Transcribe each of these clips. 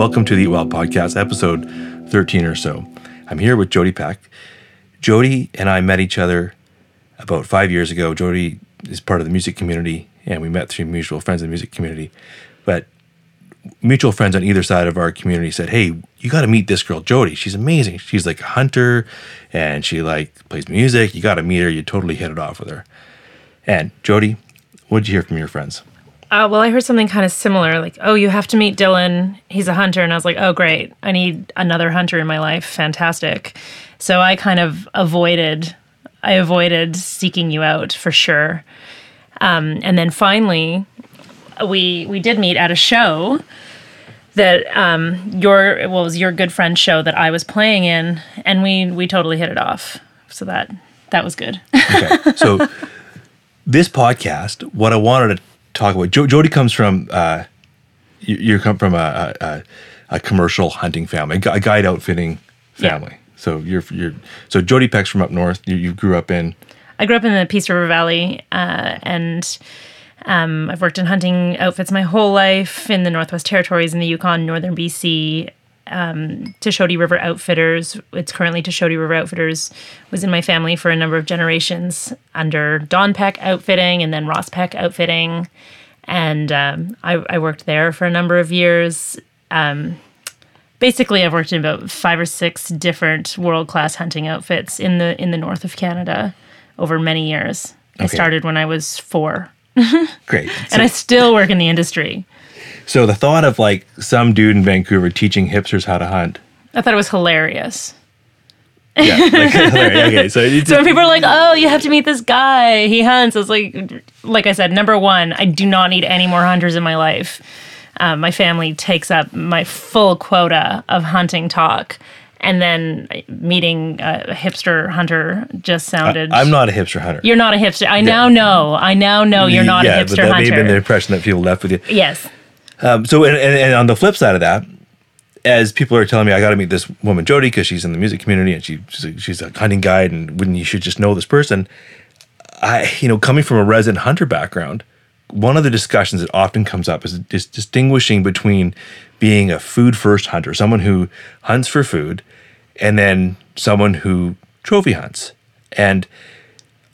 Welcome to the Eat Wild Podcast, episode 13 or so. I'm here with Jody Peck. Jody and I met each other about five years ago. Jody is part of the music community, and we met through mutual friends in the music community. But mutual friends on either side of our community said, "Hey, you got to meet this girl, Jody. She's amazing. She's like a hunter, and she like plays music. You got to meet her. You totally hit it off with her." And Jody, what did you hear from your friends? Uh, well, I heard something kind of similar, like, "Oh, you have to meet Dylan. He's a hunter," and I was like, "Oh, great! I need another hunter in my life. Fantastic!" So I kind of avoided, I avoided seeking you out for sure. Um, and then finally, we we did meet at a show that um, your well, was your good friend's show that I was playing in, and we we totally hit it off. So that that was good. Okay, so this podcast, what I wanted to talk about, jo- Jody comes from uh, you, you come from a, a, a commercial hunting family, a guide outfitting Yeah. family. So you're you're so Jody Peck's from up north. You, you grew up in I grew up in the Peace River Valley, uh, and um, I've worked in hunting outfits my whole life in the Northwest Territories, in the Yukon, Northern BC. Um, Tuchodi River Outfitters, it's currently Tuchodi River Outfitters, was in my family for a number of generations under Don Peck Outfitting and then Ross Peck Outfitting. And um, I, I worked there for a number of years. Um, basically, I've worked in about five or six different world class hunting outfits in the in the north of Canada over many years. I started when I was four, great. and I still work in the industry. So the thought of like some dude in Vancouver teaching hipsters how to hunt. I thought it was hilarious. Yeah. Like, okay. So So when people are like, "Oh, you have to meet this guy. He hunts," it's like, like I said, number one, I do not need any more hunters in my life. Um, my family takes up my full quota of hunting talk, and then meeting a hipster hunter just sounded. I'm not a hipster hunter. You're not a hipster. I now know. I now know you're not yeah, a but hipster that may have been the impression that people left with you. Yes. Um, so, and, and, and on the flip side of that, as people are telling me, I got to meet this woman Jody because she's in the music community and she, she's, a, she's a hunting guide, and wouldn't you should just know this person. I, you know, coming from a resident hunter background, one of the discussions that often comes up is, is distinguishing between being a food first hunter, someone who hunts for food, and then someone who trophy hunts. And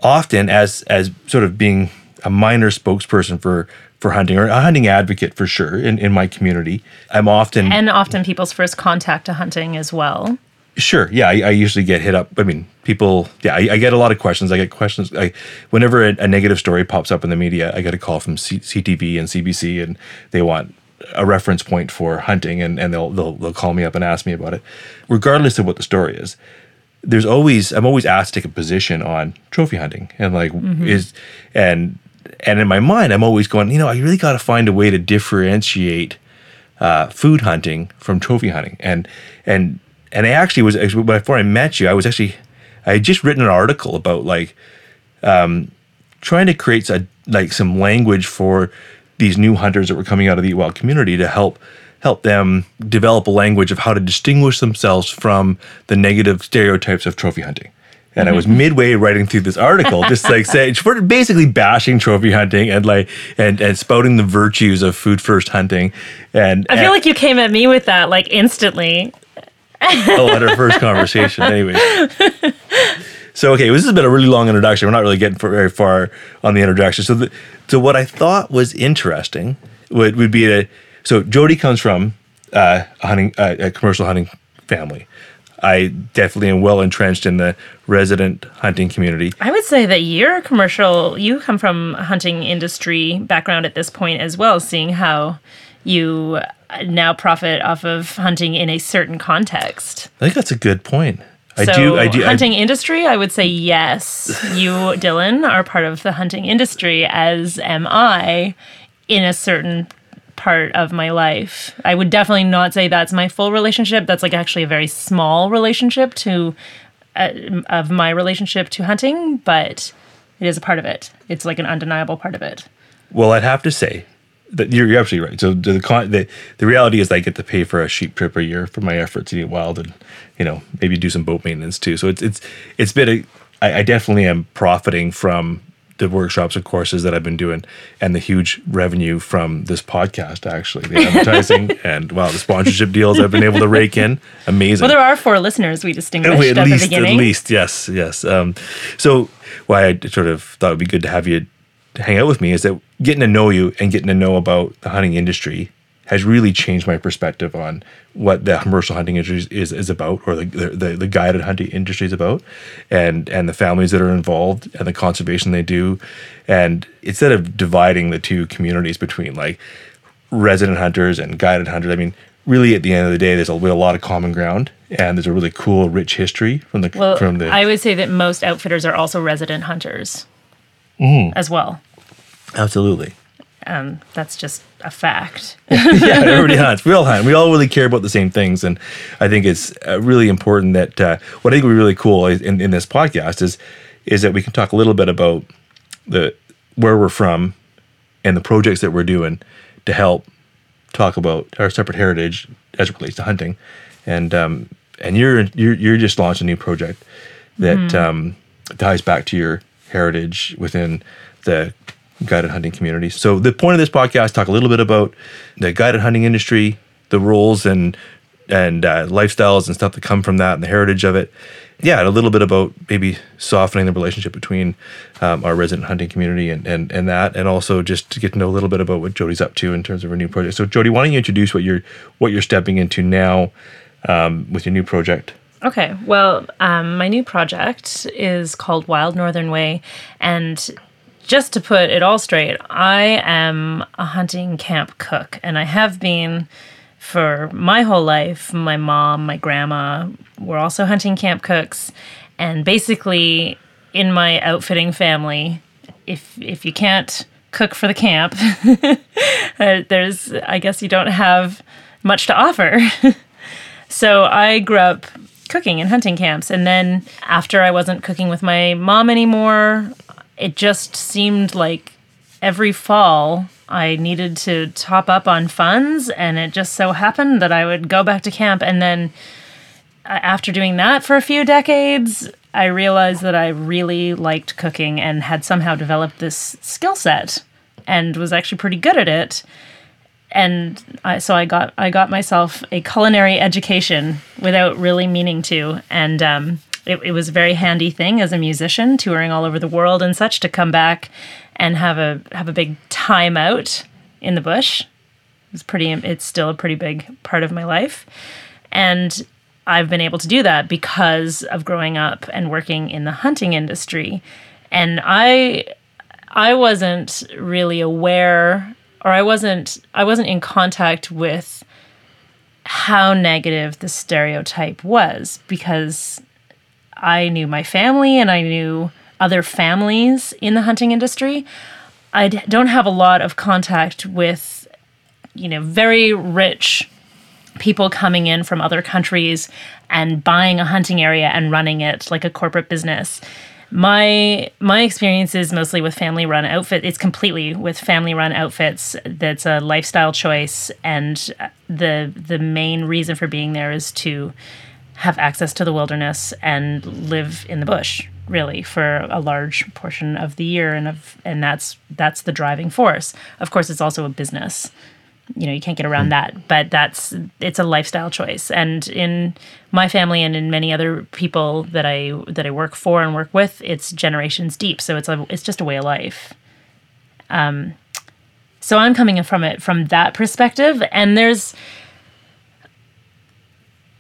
often, as as sort of being a minor spokesperson for for hunting or a hunting advocate for sure in, in my community, I'm often And often people's first contact to hunting as well. Sure. Yeah, I, I usually get hit up. I mean, people. Yeah, I, I get a lot of questions. I get questions. I, whenever a, a negative story pops up in the media, I get a call from C, CTV and CBC, and they want a reference point for hunting, and, and they'll, they'll they'll call me up and ask me about it, regardless of what the story is. There's always I'm always asked to take a position on trophy hunting, and like mm-hmm. is and and in my mind, I'm always going, you know, I really got to find a way to differentiate uh, food hunting from trophy hunting. And and and I actually was before I met you, I was actually I had just written an article about like um, trying to create a, like some language for these new hunters that were coming out of the Wild community to help help them develop a language of how to distinguish themselves from the negative stereotypes of trophy hunting. And I was midway writing through this article, just like saying, for basically bashing trophy hunting and like and and spouting the virtues of food first hunting. And I feel like you came at me with that like instantly. oh, at our first conversation. Anyways. So okay, this has been a really long introduction. We're not really getting very far on the introduction. So, the, so what I thought was interesting would would be a so Jody comes from uh, a hunting uh, a commercial hunting family. I definitely am well entrenched in the resident hunting community. I would say that you're a commercial. You come from a hunting industry background at this point as well, seeing how you uh, now profit off of hunting in a certain context. I think that's a good point. I so do. I do. I- hunting industry, I would say yes. You, Dylan, are part of the hunting industry, as am I, in a certain part of my life. I would definitely not say that's my full relationship. That's like actually a very small relationship to uh, of my relationship to hunting, but it is a part of it. It's like an undeniable part of it. Well, I'd have to say that you're, you're absolutely right. So the, con- the the reality is I get to pay for a sheep trip a year for my efforts to eat wild and you know maybe do some boat maintenance too. So it's it's it's been a I, I definitely am profiting from the workshops and courses that I've been doing, and the huge revenue from this podcast. Actually, the advertising and wow, the sponsorship deals I've been able to rake in, amazing. Well, there are four listeners we distinguished Anyway, at at least, the beginning. at least, yes, yes. Um, so why I sort of thought it'd be good to have you hang out with me is that getting to know you and getting to know about the hunting industry has really changed my perspective on what the commercial hunting industry is, is about, or the, the the guided hunting industry is about, and and the families that are involved and the conservation they do, and instead of dividing the two communities between like resident hunters and guided hunters. I mean, really, at the end of the day, there's a, a lot of common ground, and there's a really cool, rich history from the Well, from the. I would say that most outfitters are also resident hunters Mm-hmm. as well. absolutely, Um, that's just a fact. yeah, everybody hunts. We all hunt. We all really care about the same things, and I think it's uh, really important that uh, what I think would be really cool in in this podcast is is that we can talk a little bit about the where we're from and the projects that we're doing to help talk about our separate heritage as it relates to hunting, and um, and you're you're you're just launched a new project that um, ties back to your heritage within the guided hunting community. So the point of this podcast talk a little bit about the guided hunting industry, the rules and and uh, lifestyles and stuff that come from that, and the heritage of it. Yeah, and a little bit about maybe softening the relationship between um, our resident hunting community and, and and that, and also just to get to know a little bit about what Jody's up to in terms of her new project. So, Jody, why don't you introduce what you're what you're stepping into now um, with your new project? Okay, well, um, my new project is called Wild Northern Way. And just to put it all straight, I am a hunting camp cook, and I have been for my whole life. My mom, my grandma were also hunting camp cooks. And basically, in my outfitting family, if if you can't cook for the camp, uh, there's I guess you don't have much to offer. So I grew up cooking in hunting camps. And then after I wasn't cooking with my mom anymore, it just seemed like every fall I needed to top up on funds. And it just so happened that I would go back to camp. And then uh, after doing that for a few decades, I realized that I really liked cooking and had somehow developed this skill set and was actually pretty good at it and I, so I got I got myself a culinary education without really meaning to, and um, it, it was a very handy thing as a musician touring all over the world and such to come back and have a have a big time out in the bush. It's pretty. It's still a pretty big part of my life, and I've been able to do that because of growing up and working in the hunting industry, and I I wasn't really aware or I wasn't I wasn't in contact with how negative the stereotype was because I knew my family and I knew other families in the hunting industry. I don't have a lot of contact with you know very rich people coming in from other countries and buying a hunting area and running it like a corporate business my my experience is mostly with family run outfit it's completely with family run outfits that's a lifestyle choice and uh, the the main reason for being there is to have access to the wilderness and live in the bush really for a large portion of the year. And of and that's that's the driving force. Of course it's also a business. You know you can't get around that but that's it's a lifestyle choice. And in my family and in many other people that i that i work for and work with it's generations deep. So it's a it's just a way of life. Um so i'm coming from it from that perspective. And there's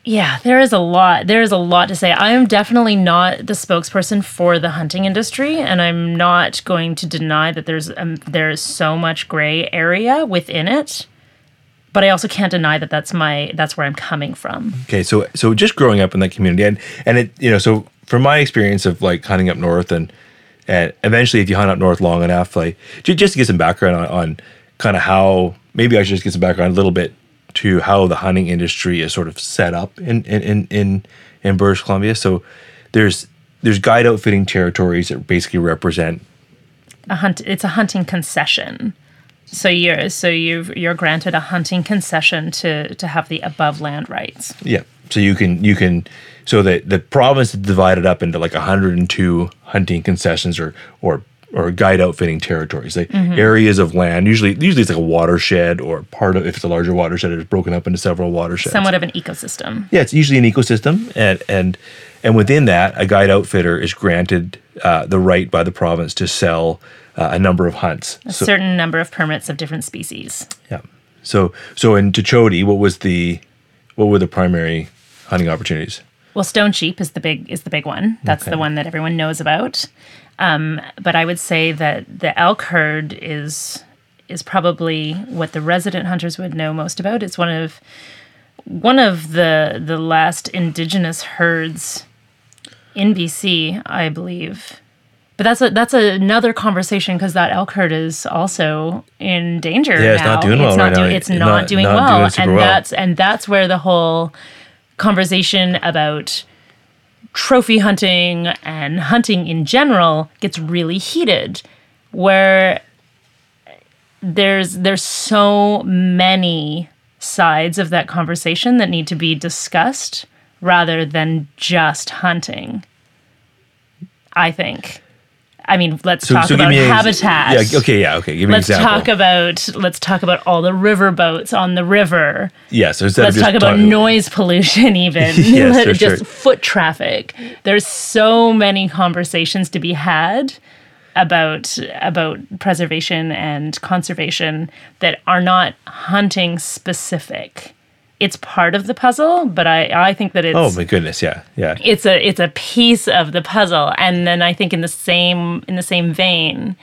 yeah there is a lot there is a lot to say i am definitely not the spokesperson for the hunting industry and i'm not going to deny that there's um, there is so much gray area within it but I also can't deny that that's my that's where I'm coming from. Okay, so so just growing up in that community, and and it you know, so from my experience of like hunting up north, and and eventually, if you hunt up north long enough, like ju- just to get some background on, on kind of how maybe I should just get some background a little bit to how the hunting industry is sort of set up in in in in, in British Columbia. So there's there's guide outfitting territories that basically represent A hunt it's a hunting concession. So you're so you you're granted a hunting concession to to have the above land rights. Yeah. So you can you can so that the province is divided up into like 102 hunting concessions or or or guide outfitting territories, like Mm-hmm. areas of land. Usually, usually it's like a watershed or part of if it's a larger watershed, it's broken up into several watersheds. Somewhat of an ecosystem. Yeah, it's usually an ecosystem, and and and within that, a guide outfitter is granted uh, the right by the province to sell uh, a number of hunts. A So, certain number of permits of different species. yeah. So so in Tuchodi, what was the what were the primary hunting opportunities? Well, stone sheep is the big is the big one. That's the one that everyone knows about. Um, but I would say that the elk herd is is probably what the resident hunters would know most about. It's one of one of the the last indigenous herds in BC, I believe. But that's a, that's another conversation because that elk herd is also in danger. Yeah, it's not doing well It's not right now. It's It's not, not- doing not well, doing and well. that's and that's where the whole conversation about trophy hunting and hunting in general gets really heated where there's there's so many sides of that conversation that need to be discussed rather than just hunting i think i mean let's talk about an habitat Yeah. Okay. Yeah. Okay. Give me let's an example. talk about let's talk about all the river boats on the river yes. instead of Let's talk about talking- noise pollution, even Yes, for just sure. foot traffic. There's so many conversations to be had about about preservation and conservation that are not hunting specific. It's part of the puzzle, but I I think that it's Oh my goodness. Yeah. Yeah. it's a it's a piece of the puzzle and then i think in the same in the same vein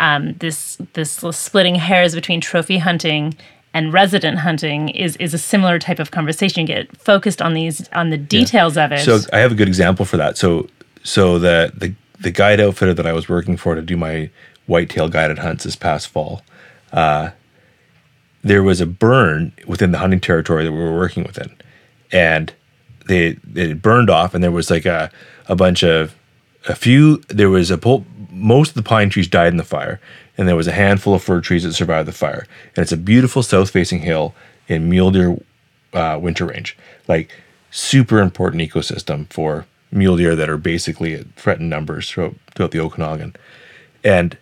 um, this this splitting hairs between trophy hunting and resident hunting is is a similar type of conversation you get focused on these on the details of it So I have a good example for that. So so the the the guide outfitter that I was working for to do my whitetail guided hunts this past fall, uh, there was a burn within the hunting territory that we were working within, and they it burned off, and there was like a a bunch of a few. There was a pole, most of the pine trees died in the fire, and there was a handful of fir trees that survived the fire. And it's a beautiful south facing hill in mule deer uh, winter range, like super important ecosystem for mule deer that are basically at threatened numbers throughout, throughout the Okanagan. And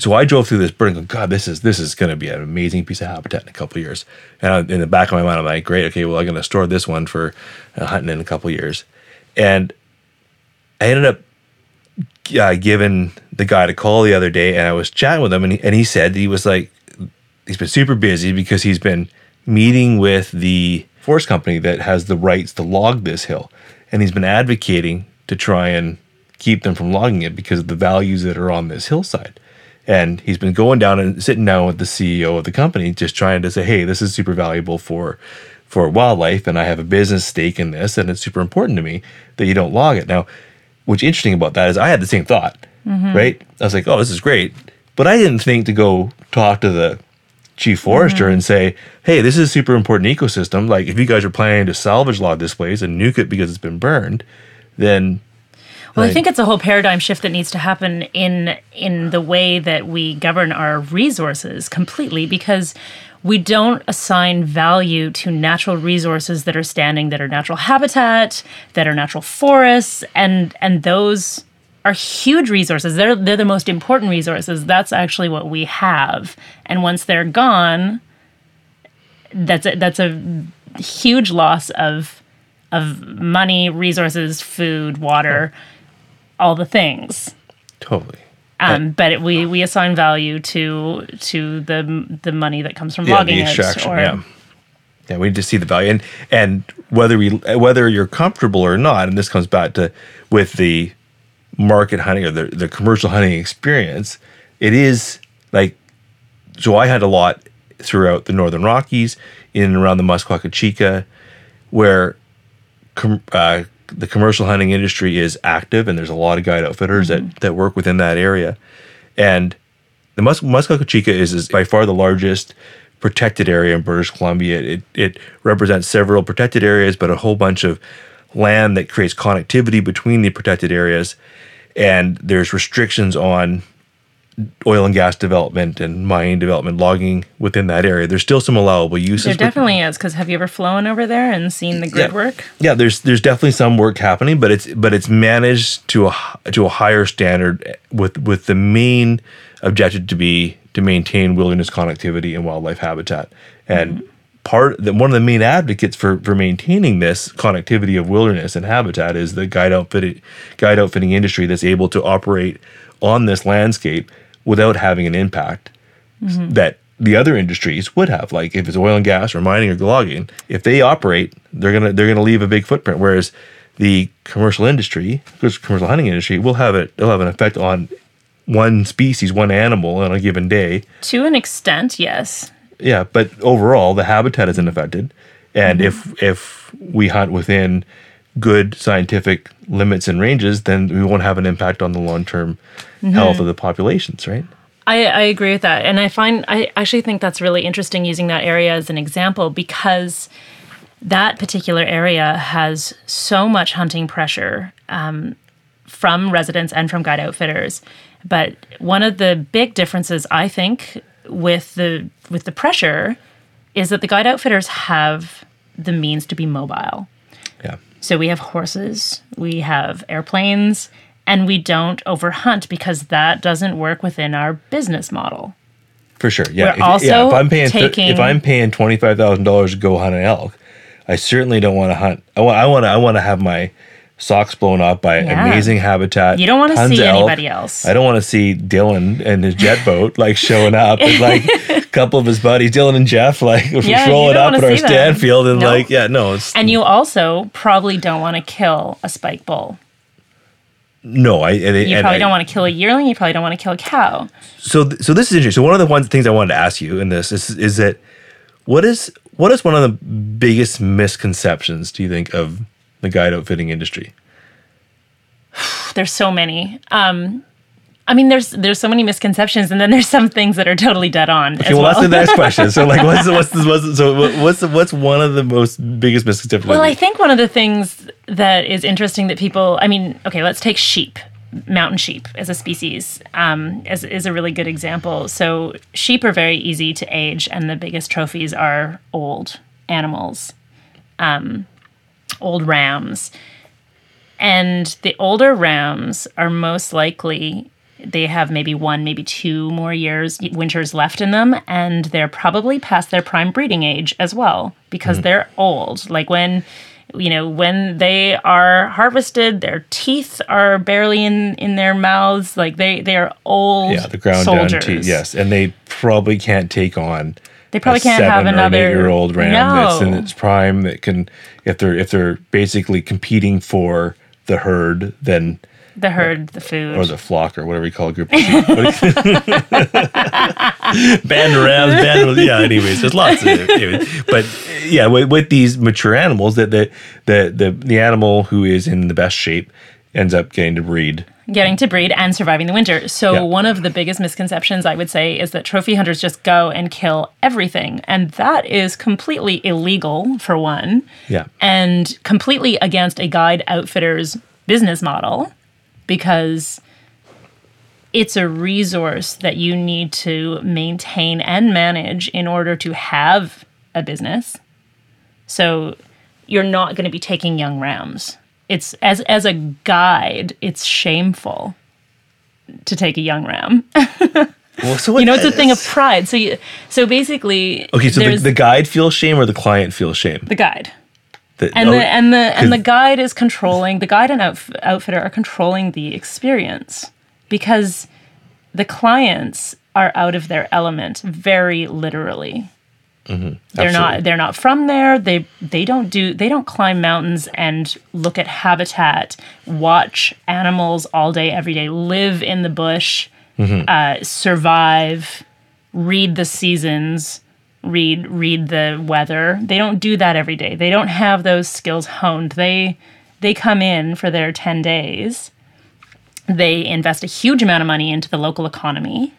so I drove through this bird and go, God, this is this is going to be an amazing piece of habitat in a couple years. And in the back of my mind, I'm like, great, okay, well, I'm going to store this one for uh, hunting in a couple years. And I ended up uh, giving the guy a call the other day, and I was chatting with him, and he, and he said he was like, he's been super busy because he's been meeting with the forest company that has the rights to log this hill, and he's been advocating to try and keep them from logging it because of the values that are on this hillside. And he's been going down and sitting down with the CEO of the company, just trying to say, "Hey, this is super valuable for for wildlife, and I have a business stake in this, and it's super important to me that you don't log it." Now, what's interesting about that is I had the same thought, mm-hmm. right? I was like, "Oh, this is great," but I didn't think to go talk to the chief forester mm-hmm. and say, "Hey, this is a super important ecosystem. Like, if you guys are planning to salvage log this place and nuke it because it's been burned, then Well, I think it's a whole paradigm shift that needs to happen in in the way that we govern our resources completely because we don't assign value to natural resources that are standing that are natural habitat, that are natural forests and and those are huge resources. They're they're the most important resources. That's actually what we have. And once they're gone, that's a, that's a huge loss of of money, resources, food, water, all the things. totally." Um, but it, we we assign value to to the the money that comes from yeah, logging the extraction. Or, yeah, yeah. We need to see the value, and and whether we whether you're comfortable or not, and this comes back to with the market hunting or the the commercial hunting experience. It is like so. I had a lot throughout the Northern Rockies, in and around the Muskwa-Kechika, where com- uh, the commercial hunting industry is active, and there's a lot of guide outfitters that mm-hmm. that work within that area, and the Mus- Muskwa-Kechika is, is by far the largest protected area in British Columbia. It it represents several protected areas, but a whole bunch of land that creates connectivity between the protected areas, and there's restrictions on oil and gas development and mining development, logging within that area. There's still some allowable uses. There definitely is. Because have you ever flown over there and seen the grid Yeah. work? yeah, there's there's definitely some work happening, but it's but it's managed to a to a higher standard eh, with with the main objective to be to maintain wilderness connectivity and wildlife habitat. And mm-hmm. part that one of the main advocates for for maintaining this connectivity of wilderness and habitat is the guide outfitting guide outfitting industry that's able to operate on this landscape without having an impact mm-hmm. that the other industries would have. Like if it's oil and gas or mining or logging, if they operate, they're gonna they're gonna leave a big footprint. Whereas the commercial industry, commercial hunting industry, will have it. It'll have an effect on one species, one animal on a given day. To an extent, yes. Yeah, but overall, the habitat isn't affected. And mm-hmm. if if we hunt within good scientific limits and ranges, then we won't have an impact on the long term health of the populations, right? I, I agree with that. And I find, I actually think that's really interesting using that area as an example because that particular area has so much hunting pressure um, from residents and from guide outfitters. But one of the big differences, I think, with the with the pressure is that the guide outfitters have the means to be mobile. Yeah. So we have horses, we have airplanes, and we don't overhunt because that doesn't work within our business model. For sure, yeah. We're If, yeah, also if I'm paying taking- if I'm paying twenty five thousand dollars to go hunt an elk, I certainly don't want to hunt. I want I want to I want to have my socks blown off by Yeah. amazing habitat. You don't wanna see of elk. anybody else. I don't want to see Dylan and his jet boat like showing up and like couple of his buddies, Dylan and Jeff, like Yeah, rolling up at our see them. stand field and Nope. like yeah, no, it's And you also probably don't want to kill a spike bull. no. I and, You and probably I, don't want to kill a yearling. You probably don't want to kill a cow. so th- so this is interesting. So one of the one things I wanted to ask you in this is is that what is what is one of the biggest misconceptions do you think of the guide outfitting industry? There's so many. Um, I mean, there's there's so many misconceptions, and then there's some things that are totally dead on. Okay, as well, well. that's the next question. So like, what's what's what's so what's what's one of the most biggest misconceptions? Well, I think one of the things that is interesting that people, I mean, okay, let's take sheep, mountain sheep as a species, um, as, is a really good example. So, sheep are very easy to age, and the biggest trophies are old animals, um, old rams. And the older rams are most likely they have maybe one, maybe two more years, winters left in them, and they're probably past their prime breeding age as well because hmm. they're old. Like when, you know, when they are harvested, their teeth are barely in in their mouths. Like they they are old. yeah, the ground soldiers. down teeth. Yes, and they probably can't take on. They probably a can't have seven or an another eight-year-old ram that's in its prime that can, if they're if they're basically competing for the herd, then the herd, the food. or the flock or whatever you call a group of sheep. band of rams, band of yeah. Anyways, there's lots of it. But yeah, with, with these mature animals, that the, the the the animal who is in the best shape ends up getting to breed. getting to breed and surviving the winter. So Yeah. one of the biggest misconceptions I would say is that trophy hunters just go and kill everything, and that is completely illegal for one, Yeah, and completely against a guide outfitter's business model because it's a resource that you need to maintain and manage in order to have a business. So you're not going to be taking young rams. It's as as a guide, it's shameful to take a young ram. well, so you know, it's a thing of pride. So you, so basically, Okay, so the, the guide feels shame or the client feels shame. the guide. The- and the and the and the guide is controlling the guide and outf- outfitter are controlling the experience because the clients are out of their element very literally. They're not they're not from there. They they don't do they don't climb mountains and look at habitat watch animals all day every day live in the bush uh, survive read the seasons read read the weather. They don't do that every day. They don't have those skills honed. They they come in for their 10 days. They invest a huge amount of money into the local economy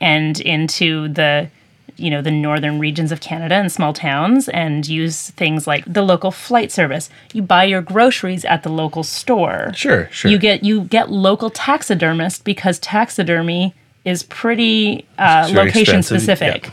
and into the you know the northern regions of Canada and small towns and use things like the local flight service. You buy your groceries at the local store. Sure, sure. you get you get local taxidermist because taxidermy is pretty uh, location expensive, specific. yeah.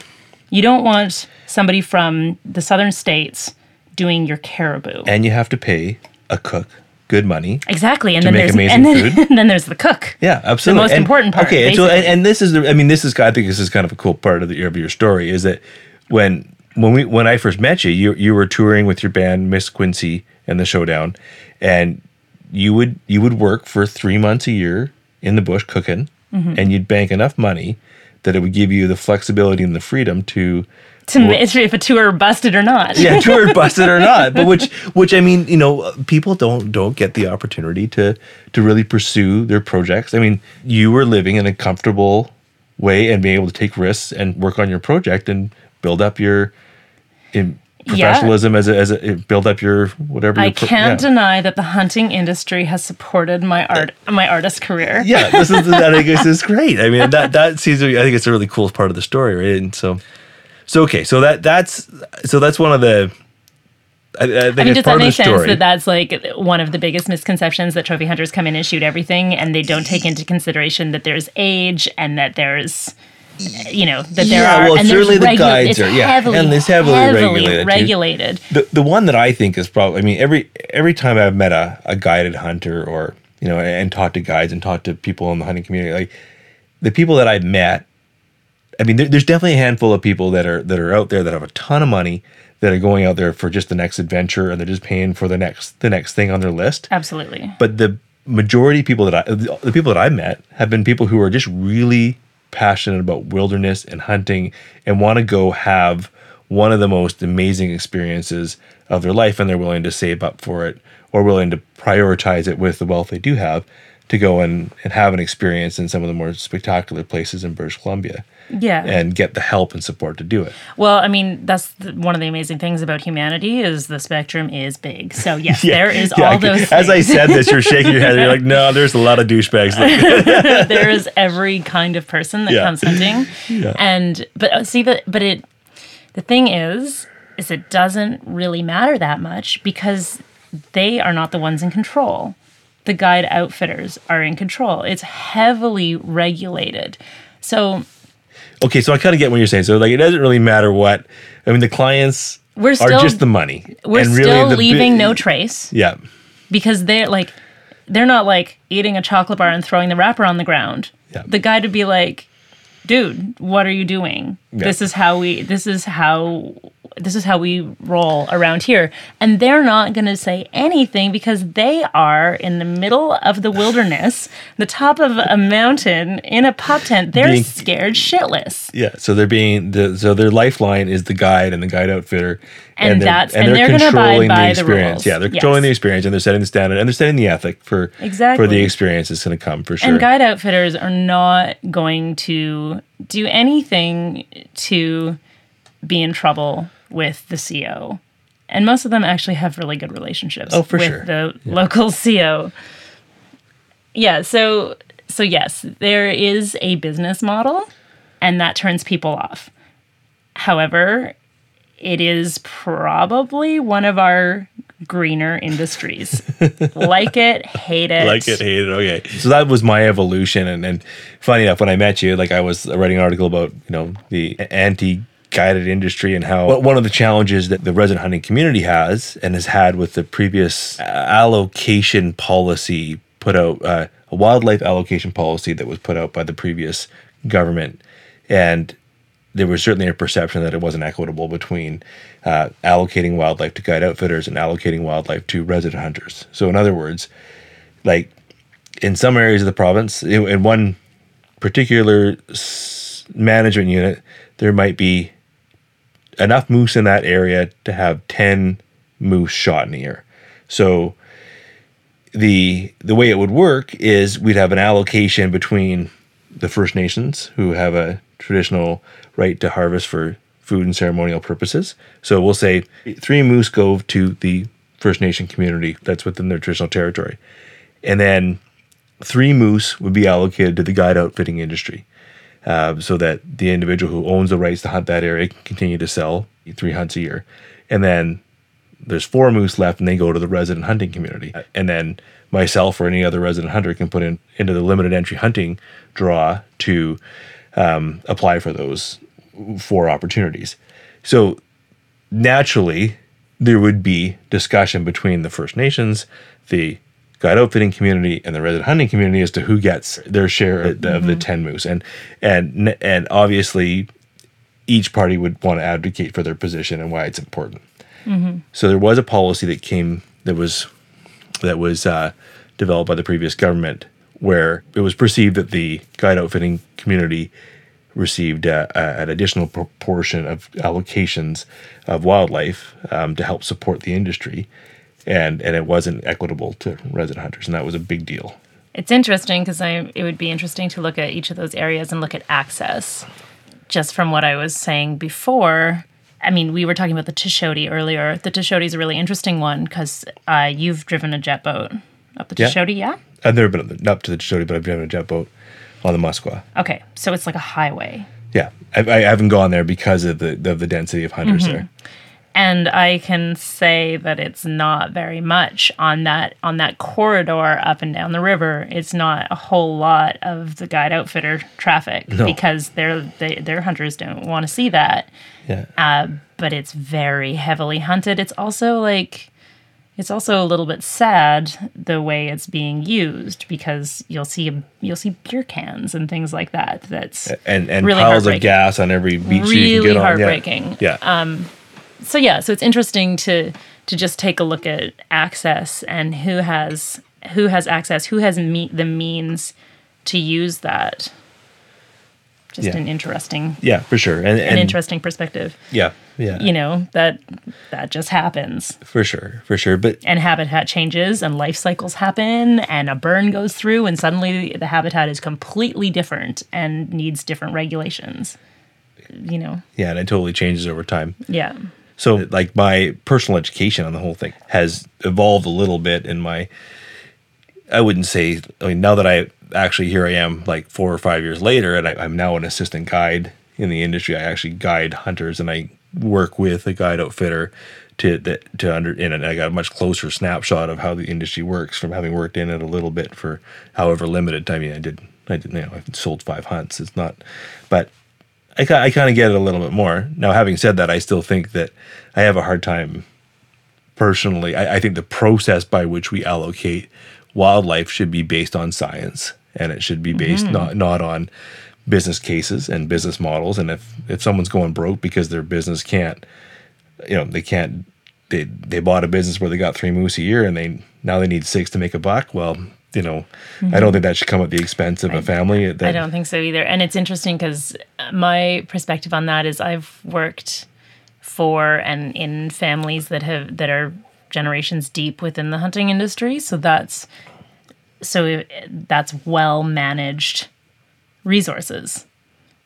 You don't want somebody from the southern states doing your caribou. and you have to pay a cook good money. exactly, and then there's and then, food. and then there's the cook. Yeah, absolutely. The most And- important part, Okay, and so and this is the. I mean, this is. I think this is kind of a cool part of, the, of your story is that when when we when I first met you, you you were touring with your band Miss Quincy and the Showdown, and you would you would work for three months a year in the bush cooking, Mm-hmm. and you'd bank enough money that it would give you the flexibility and the freedom to To if a tour busted or not. yeah, tour busted or not. But which, which I mean, you know, people don't don't get the opportunity to to really pursue their projects. I mean, you were living in a comfortable way and being able to take risks and work on your project and build up your in professionalism as a, as a build up your whatever. I your pro- can't yeah. deny that the hunting industry has supported my uh, art, my artist career. yeah, this is that. I guess is great. I mean, that that seems. To be, I think it's a really cool part of the story, right? And so, so okay, so that that's so that's one of the. I, I think I mean, does that make sense that that's like one of the biggest misconceptions that trophy hunters come in and shoot everything and they don't take into consideration that there's age and that there's, you know, that there Yeah, are. well, and certainly the regu- guides are- yeah, heavily, and it's heavily regulated, regulated. the the one that I think is probably I mean every every time I've met a, a guided hunter or you know and talked to guides and talked to people in the hunting community like the people that I've met I mean there, there's definitely a handful of people that are that are out there that have a ton of money that are going out there for just the next adventure and they're just paying for the next the next thing on their list Absolutely. but the majority of people that I the the people that I met have been people who are just really passionate about wilderness and hunting and want to go have one of the most amazing experiences of their life and they're willing to save up for it or willing to prioritize it with the wealth they do have to go and, and have an experience in some of the more spectacular places in British Columbia Yeah. and get the help and support to do it. Well, I mean, that's the, one of the amazing things about humanity is the spectrum is big. So yes, there is Yeah, all those. As I said this, you're shaking your head. You're like, no, there's a lot of douchebags. there is every kind of person that Yeah. comes hunting Yeah. and but uh, see but but it the thing is is it doesn't really matter that much because they are not the ones in control the guide outfitters are in control it's heavily regulated so Okay, so I kind of get what you're saying. So like, it doesn't really matter what. I mean, the clients We're are just the money. we're And really still the bi- leaving no trace Yeah, because they're like they're not like eating a chocolate bar and throwing the wrapper on the ground Yeah. the guide would be like dude what are you doing this is how we this is how this is how we roll around here and they're not going to say anything because they are in the middle of the wilderness the top of a mountain in a pup tent they're Being- scared shitless yeah. So they're being the so their lifeline is the guide and the guide outfitter, And they're- that's- and they're gonna abide by the experience. rules. Yeah, they're Yes. controlling the experience and they're setting the standard and they're setting the ethic for exactly. for the experience that's going to come for sure. And guide outfitters are not going to do anything to be in trouble with the CO. And most of them actually have really good relationships Oh, for with sure. the local CO. Yeah, so so yes, there is a business model and that turns people off. However, it is probably one of our greener industries. like it, hate it. like it, hate it. Okay, so that was my evolution, and and funny enough, when I met you, like I was writing an article about you know the anti guided industry and how what one of the challenges that the resident hunting community has and has had with the previous uh, allocation policy put out uh, a wildlife allocation policy that was put out by the previous government and there was certainly a perception that it wasn't equitable between uh, allocating wildlife to guide outfitters and allocating wildlife to resident hunters. So, in other words, like in some areas of the province, in, one particular management unit, there might be enough moose in that area to have 10 moose shot in a year. So, the the way it would work is we'd have an allocation between the First Nations who have a traditional right to harvest for food and ceremonial purposes. So we'll say three moose go to the First Nation community that's within their traditional territory. And then three moose would be allocated to the guide outfitting industry uh, so that the individual who owns the rights to hunt that area can continue to sell three hunts a year. And then there's four moose left and they go to the resident hunting community. And then myself or any other resident hunter can put in into the limited entry hunting draw to um, apply for those four opportunities. So naturally, there would be discussion between the First Nations, the guide outfitting community, and the resident hunting community as to who gets their share of the, of the ten moose, and and and obviously, each party would want to advocate for their position and why it's important. So there was a policy that came that was that was uh, developed by the previous government where it was perceived that the guide outfitting community received uh, uh, an additional proportion of allocations of wildlife um, to help support the industry, and and it wasn't equitable to resident hunters, and that was a big deal. It's interesting because I it would be interesting to look at each of those areas and look at access. Just from what I was saying before, I mean, we were talking about the Tuchodi earlier. The Tuchodi is a really interesting one because uh, you've driven a jet boat up the Yeah. Yeah? I've never been up to the Tuchodi, but I've driven a jet boat on the Muskwa. Okay, so it's like a highway. Yeah, I, I haven't gone there because of the of the density of hunters there. And I can say that it's not very much on that on that corridor up and down the river. It's not a whole lot of the guide outfitter traffic No. because their they, their hunters don't want to see that. Yeah, Uh, but it's very heavily hunted. It's also like it's also a little bit sad the way it's being used because you'll see you'll see beer cans and things like that. That's and and really piles of gas on every beach you can Really get on. Yeah. heartbreaking. Yeah, so yeah, so it's interesting to to just take a look at access and who has who has access, who has me- the means to use that. Just Yeah. an interesting yeah, for sure. And, an interesting perspective. yeah, yeah, You know, that that just happens. for sure, for sure. But And habitat changes and life cycles happen and a burn goes through and suddenly the habitat is completely different and needs different regulations. You know. yeah, and it totally changes over time. Yeah. So, like, my personal education on the whole thing has evolved a little bit in my. I wouldn't say. I mean, now that I actually here I am, like four or five years later, and I, I'm now an assistant guide in the industry. I actually guide hunters, and I work with a guide outfitter to to under. And I got a much closer snapshot of how the industry works from having worked in it a little bit for however limited time. I mean, I did. I did. You know, I've sold five hunts. It's not, but I, I kind of get it a little bit more. Now, having said that, I still think that I have a hard time personally. I, I think the process by which we allocate wildlife should be based on science and it should be based mm-hmm. not, not on business cases and business models. And if, if someone's going broke because their business can't, you know, they can't, they, they bought a business where they got three moose a year and they now they need six to make a buck. Well, you know, I mm-hmm. don't think that should come at the expense of a family. That, I don't think so either. And it's interesting because uh, my perspective on that is I've worked for and in families that have that are generations deep within the hunting industry. So that's so that's well managed resources.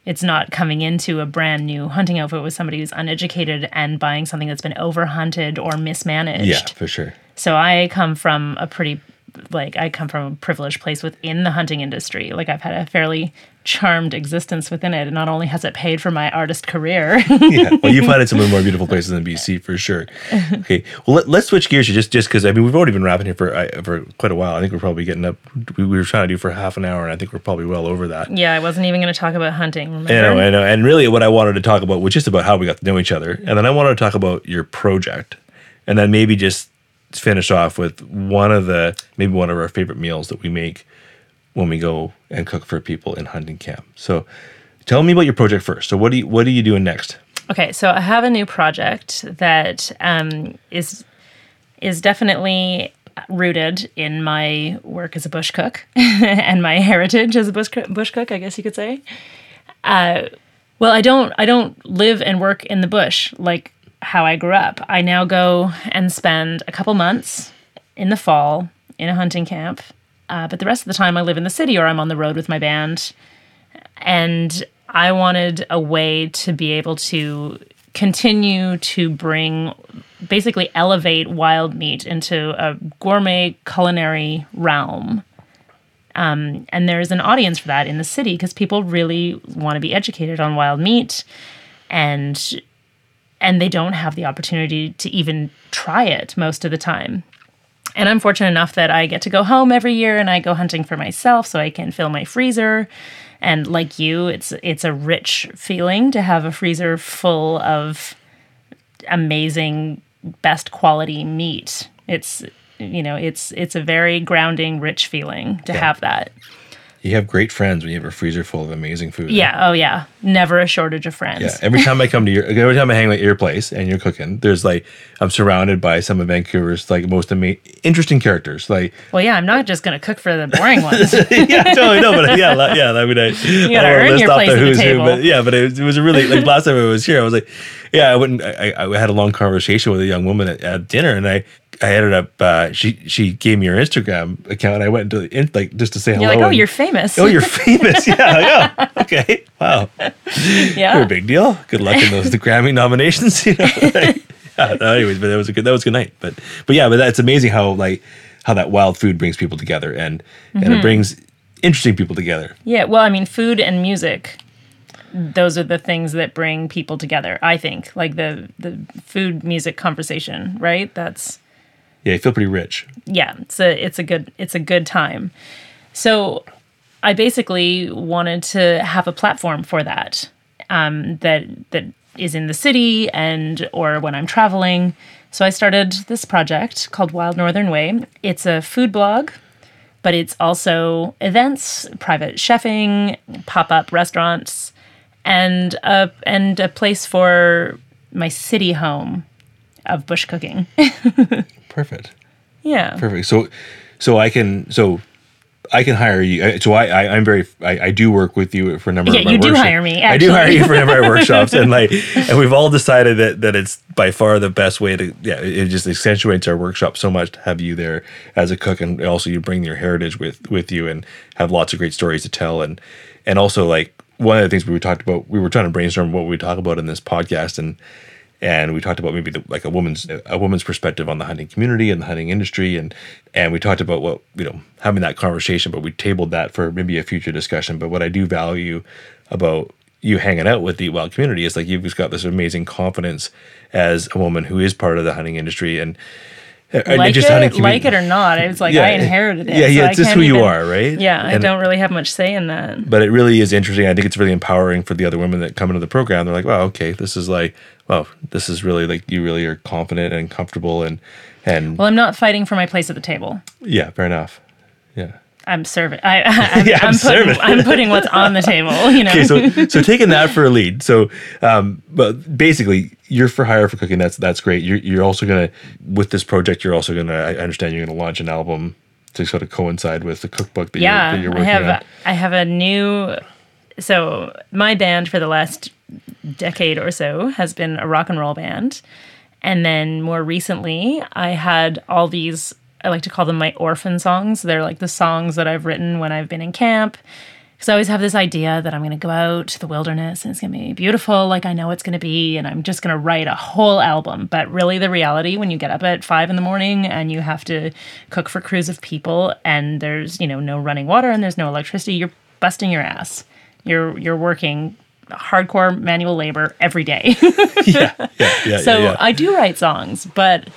It's not coming into a brand new hunting outfit with somebody who's uneducated and buying something that's been overhunted or mismanaged. Yeah, for sure. So I come from a pretty like I come from a privileged place within the hunting industry. Like I've had a fairly charmed existence within it. And not only has it paid for my artist career, yeah. Well, you've hunted some of the more beautiful places in BC for sure. Okay. Well, let, let's switch gears here just just because I mean we've already been wrapping here for uh, for quite a while. I think we're probably getting up. We, we were trying to do for half an hour, and I think we're probably well over that. yeah, I wasn't even going to talk about hunting. Remember? I know, I know. And really, what I wanted to talk about was just about how we got to know each other, and then I wanted to talk about your project, and then maybe just finish off with one of the maybe one of our favorite meals that we make when we go and cook for people in hunting camp. So, tell me about your project first. So, what do you what are you doing next? Okay, so I have a new project that um, is is definitely rooted in my work as a bush cook and my heritage as a bush cook, bush cook, I guess you could say. Uh, well, I don't I don't live and work in the bush like how I grew up. I now go and spend a couple months in the fall in a hunting camp, uh, but the rest of the time I live in the city or I'm on the road with my band and I wanted a way to be able to continue to bring basically elevate wild meat into a gourmet culinary realm. Um, and there's an audience for that in the city because people really want to be educated on wild meat and and they don't have the opportunity to even try it most of the time. and I'm fortunate enough that I get to go home every year and I go hunting for myself so I can fill my freezer. And like you, it's it's a rich feeling to have a freezer full of amazing best quality meat. It's you know, it's it's a very grounding, rich feeling to Yeah. have that. You have great friends when you have a freezer full of amazing food. Yeah, oh yeah. Never a shortage of friends. Yeah, every time I come to your, every time I hang at your place and you're cooking, there's like I'm surrounded by some of Vancouver's like most ama- interesting characters. Like, Well, yeah, I'm not just going to cook for the boring ones. yeah, totally no, but yeah, li- yeah, I mean, I, you gotta earn your place at the table. but yeah, but it was, it was a really like last time I was here, I was like, yeah, I wouldn't. I, I I had a long conversation with a young woman at, at dinner, and I. I ended up. Uh, she she gave me her Instagram account. And I went into the in, like just to say hello. You're like, oh, and- you're famous. Oh, you're famous. Yeah, yeah. Okay. Wow. yeah. You're a big deal. Good luck in those the Grammy nominations. You know. yeah, no, anyways, but that was a good that was a good night. But but yeah, but that's amazing how like how that wild food brings people together and and Mm-hmm. it brings interesting people together. Yeah, well, I mean, food and music, those are the things that bring people together, I think. Like the the food music conversation, right? That's Yeah, you feel pretty rich. yeah, it's a it's a good it's a good time. So I basically wanted to have a platform for that. Um, that that is in the city and or when I'm traveling. So I started this project called Wild Northern Way. It's a food blog, but it's also events, private chefing, pop-up restaurants, and a and a place for my city home of bush cooking. Perfect. yeah. Perfect. So so I can so I can hire you. So I, I I'm very I, I do work with you for a number Yeah, of my you do workshops. hire me, I do hire you for a number of my workshops, and like and we've all decided that that it's by far the best way to yeah. It just accentuates our workshop so much to have you there as a cook, and also you bring your heritage with with you and have lots of great stories to tell, and and also like one of the things we were talked about, we were trying to brainstorm what we talk about in this podcast, and and we talked about maybe the, like a woman's a woman's perspective on the hunting community and the hunting industry. And and we talked about what you know having that conversation but we tabled that for maybe a future discussion. But what i do value about you hanging out with the wild community is like you've just got this amazing confidence as a woman who is part of the hunting industry. And and like it, like it or not, it's like Yeah. I inherited it. Yeah, yeah, so I it's just who you even- are, right? Yeah, I don't really have much say in that. but it really is interesting. I think it's really empowering for the other women that come into the program. They're like, wow, okay, this is like, wow, this is really like you really are confident and comfortable and and Well, I'm not fighting for my place at the table. yeah, fair enough. Yeah. I'm serving. I, I'm, Yeah, I'm I'm, putting. I'm putting what's on the table. You know. Okay, so so taking that for a lead. So, um, but basically, you're for hire for cooking. That's that's great. You're you're also gonna with this project. You're also gonna. I understand you're gonna launch an album to sort of coincide with the cookbook that, yeah, you're, that you're I have on. I have a new. So my band for the last decade or so has been a rock and roll band, and then more recently I had all these. I like to call them my orphan songs. They're like the songs that I've written when I've been in camp. Because I always have this idea that I'm going to go out to the wilderness and it's going to be beautiful, like I know it's going to be, and I'm just going to write a whole album. But really, the reality when you get up at five in the morning and you have to cook for crews of people, and there's you know no running water and there's no electricity, you're busting your ass. You're you're working hardcore manual labor every day. yeah, yeah, yeah. so yeah, yeah. I do write songs, but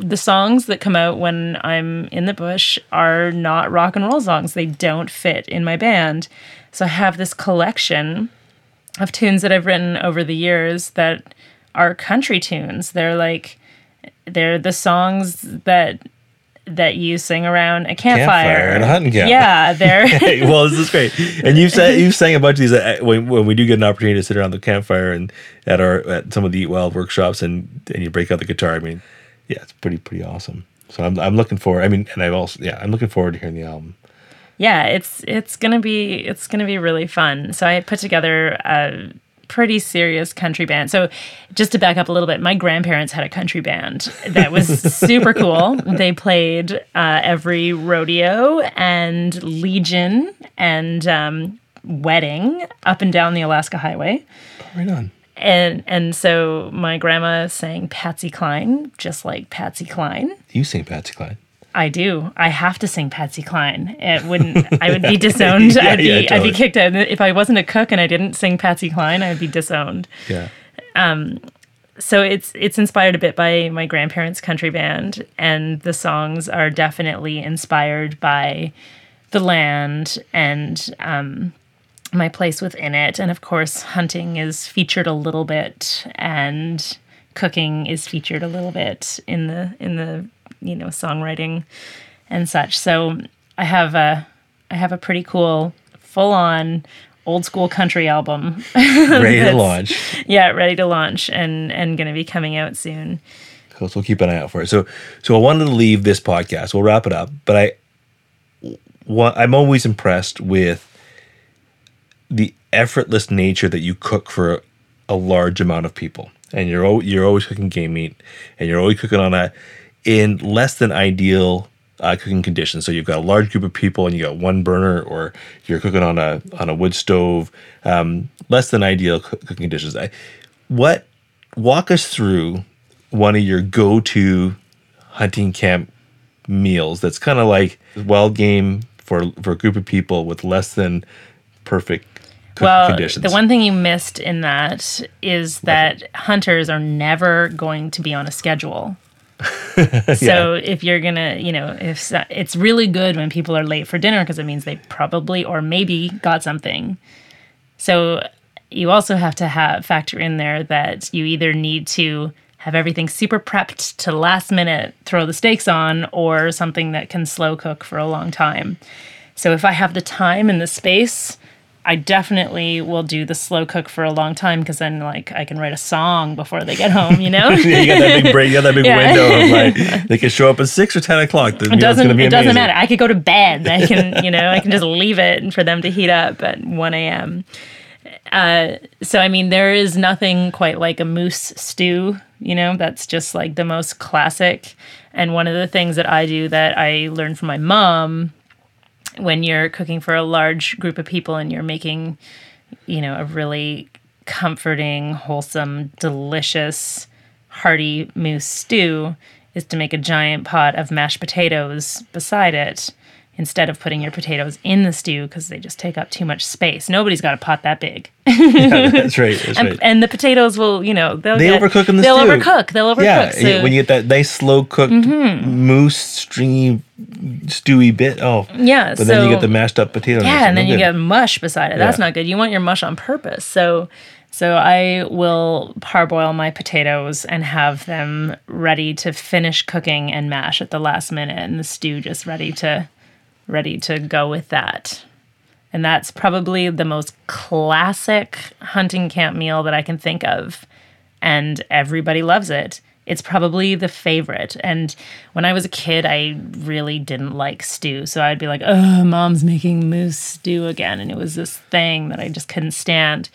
the songs that come out when I'm in the bush are not rock and roll songs. They don't fit in my band. So I have this collection of tunes that I've written over the years that are country tunes. They're like they're the songs that that you sing around a campfire. Campfire at a hunting camp. Yeah, they're well, this is great. And you've said you've sang a bunch of these when, when we do get an opportunity to sit around the campfire and at our at some of the Eat Wild workshops and and you break out the guitar. I mean, yeah, it's pretty pretty awesome. So I'm I'm looking forward. I mean, and I've also yeah, I'm looking forward to hearing the album. yeah, it's it's gonna be it's gonna be really fun. So I put together a pretty serious country band. So just to back up a little bit, my grandparents had a country band that was super cool. They played uh, every rodeo and Legion and um, wedding up and down the Alaska Highway. Right on. And and so my grandma sang Patsy Cline, just like Patsy Cline. You sing Patsy Cline. I do. I have to sing Patsy Cline. It wouldn't. I would be disowned. Yeah, I'd be. yeah, I'd be kicked out if I wasn't a cook and I didn't sing Patsy Cline. I'd be disowned. Yeah. Um. so it's it's inspired a bit by my grandparents' country band, and the songs are definitely inspired by the land and um, my place within it. And of course, hunting is featured a little bit, and cooking is featured a little bit in the in the you know songwriting and such. So I have a I have a pretty cool full on old school country album ready to launch. Yeah, ready to launch and and going to be coming out soon. Cool. So we'll keep an eye out for it. So so I wanted to leave this podcast. We'll wrap it up, but I what I'm always impressed with the effortless nature that you cook for a large amount of people. And you're you're always cooking game meat and you're always cooking on a in less than ideal uh, cooking conditions. So you've got a large group of people and you got one burner, or you're cooking on a on a wood stove. Um, less than ideal cooking conditions. I, what walk us through one of your go to hunting camp meals that's kind of like wild game for for a group of people with less than perfect Well, conditions. the one thing you missed in that is that hunters are never going to be on a schedule. So if you're gonna, you know, if it's really good when people are late for dinner because it means they probably or maybe got something. So you also have to have factor in there that you either need to have everything super prepped to last minute throw the steaks on or something that can slow cook for a long time. So if I have the time and the space, I definitely will do the slow cook for a long time because then like I can write a song before they get home, you know? Yeah, you got that big break, you got that big Yeah. window of like they can show up at six or ten o'clock. The It doesn't it doesn't matter. I could go to bed. I can, you know, I can just leave it for them to heat up at 1 a.m. Uh, so I mean, there is nothing quite like a moose stew. You know, that's just like the most classic. And one of the things that I do that I learned from my mom when you're cooking for a large group of people and you're making, you know, a really comforting, wholesome, delicious, hearty moose stew is to make a giant pot of mashed potatoes beside it instead of putting your potatoes in the stew because they just take up too much space. Nobody's got a pot that big. Yeah, that's right. That's And, right. and the potatoes will, you know, they'll They get, overcook in the they'll stew. overcook. They'll overcook. yeah, so, Mm-hmm. when you get that nice slow cooked moose stringy stewy bit. Oh, yeah, But then you get the mashed up potato. Yeah, and then you get mush beside it. That's Yeah. not good. You want your mush on purpose. So so I will parboil my potatoes and have them ready to finish cooking and mash at the last minute and the stew just ready to ready to go with that. And that's probably the most classic hunting camp meal that I can think of. And everybody loves it. It's probably the favorite. And when I was a kid, I really didn't like stew. So I'd be like, oh, mom's making moose stew again. And it was this thing that I just couldn't stand.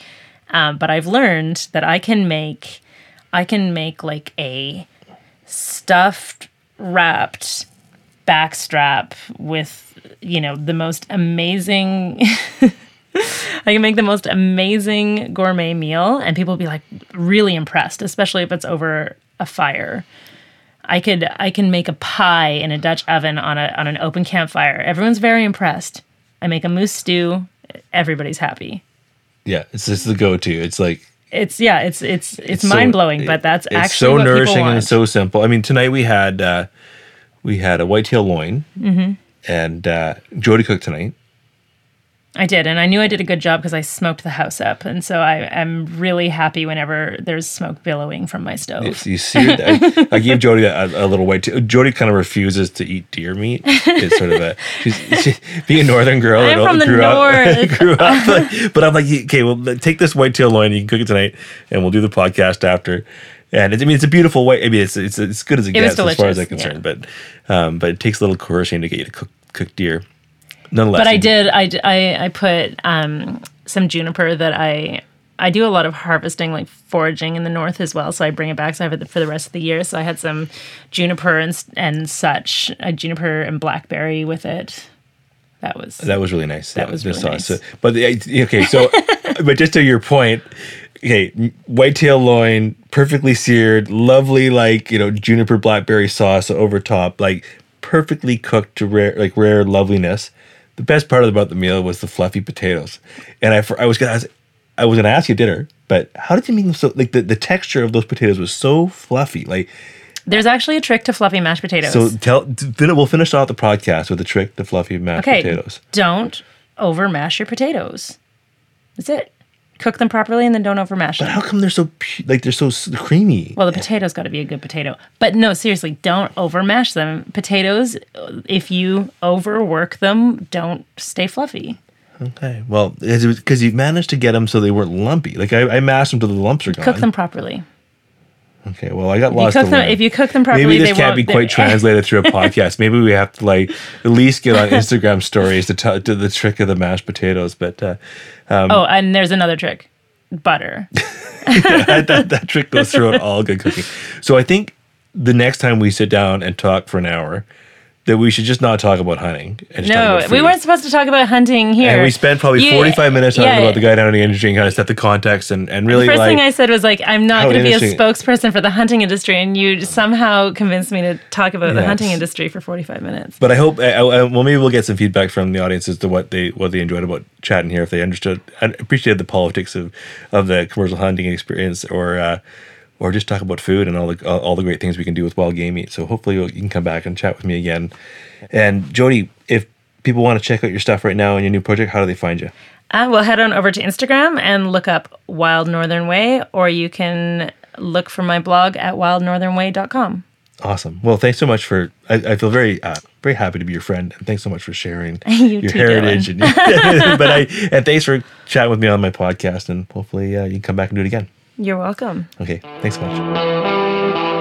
Um, but I've learned that I can make, I can make like a stuffed, wrapped backstrap with you know the most amazing I can make the most amazing gourmet meal and people will be like really impressed, especially if it's over a fire. I could I can make a pie in a Dutch oven on a on an open campfire. Everyone's very impressed. I make a moose stew, everybody's happy. yeah, it's just the go to. It's like It's yeah, it's it's it's, so- mind blowing, but that's it's actually so what people nourishing and so simple. I mean, tonight we had uh, we had a whitetail loin, Mm-hmm. and uh, Jody cooked tonight. I did, and I knew I did a good job because I smoked the house up, and so I am really happy whenever there's smoke billowing from my stove. You seared. I, I gave Jody a, a little white. Jody kind of refuses to eat deer meat. It's sort of a she's, she, being a northern girl. I'm from the grew up, north. grew up, like- but I'm like, okay, well, take this whitetail loin. You can cook it tonight, and we'll do the podcast after. And it, I mean, it's a beautiful way. I mean, it's it's as good as it, It was gets as far as I'm concerned. But um, but it takes a little coercion to get you to cook cook deer. Nonetheless, but I did. I put um, some juniper that I I do a lot of harvesting, like foraging in the north as well. So I bring it back. So I have it for the rest of the year. So I had some juniper and and such, uh, juniper and blackberry with it. That was That was really nice. That was the really sauce. nice. So- but the, okay, so but just to your point, okay, whitetail loin, perfectly seared, lovely like you know juniper blackberry sauce over top, like perfectly cooked to rare like rare loveliness. The best part about the meal was the fluffy potatoes, and I I was gonna I was, I was gonna ask you dinner But how did you make them so like the, the texture of those potatoes was so fluffy? Like There's actually a trick to fluffy mashed potatoes. so tell then we'll finish off the podcast with a trick to fluffy mashed okay, potatoes. don't over mash your potatoes. That's it. Cook them properly and then don't over mash But how come they're so pu- like they're so s- creamy? Well, the potato's got to be a good potato. But no, seriously, don't over mash them. Potatoes, uh, if you overwork them, don't stay fluffy. Okay. Well, because you managed to get them so they weren't lumpy. Like I, I mashed them till the lumps are gone. Cook them properly. Okay. Well, I got You lost. cook them, if you cook them properly, Maybe this can't be quite translated through a podcast. Maybe we have to like at least get on Instagram stories to tell to the trick of the mashed potatoes. But uh, Oh, and there's another trick butter. that, that, that trick goes throughout all good cooking. So I think the next time we sit down and talk for an hour, that we should just not talk about hunting. And No, we weren't supposed to talk about hunting here. And we spent probably You- 45 minutes talking yeah. about the guy down in the industry and kind of set the context and, and really The first like. thing I said was like, I'm not going to be a spokesperson for the hunting industry, and you somehow convinced me to talk about the hunting industry for 45 minutes. but I hope, I, I, well, maybe we'll get some feedback from the audience as to what they what they enjoyed about chatting here, if they understood and appreciated the politics of, of the commercial hunting experience, or uh, or just talk about food and all the all, the great things we can do with wild game meat. So hopefully you'll, can come back and chat with me again. And Jody, if people want to check out your stuff right now and your new project, how do they find you? Uh, well, head on over to Instagram and look up Wild Northern Way, or you can look for my blog at wildnorthernway.com. Awesome. Well, thanks so much for. I, I feel very, uh, very happy to be your friend, and thanks so much for sharing You your heritage. And, but I and thanks for chatting with me on my podcast, and hopefully uh, you can come back and do it again. You're welcome. Okay. Thanks so much.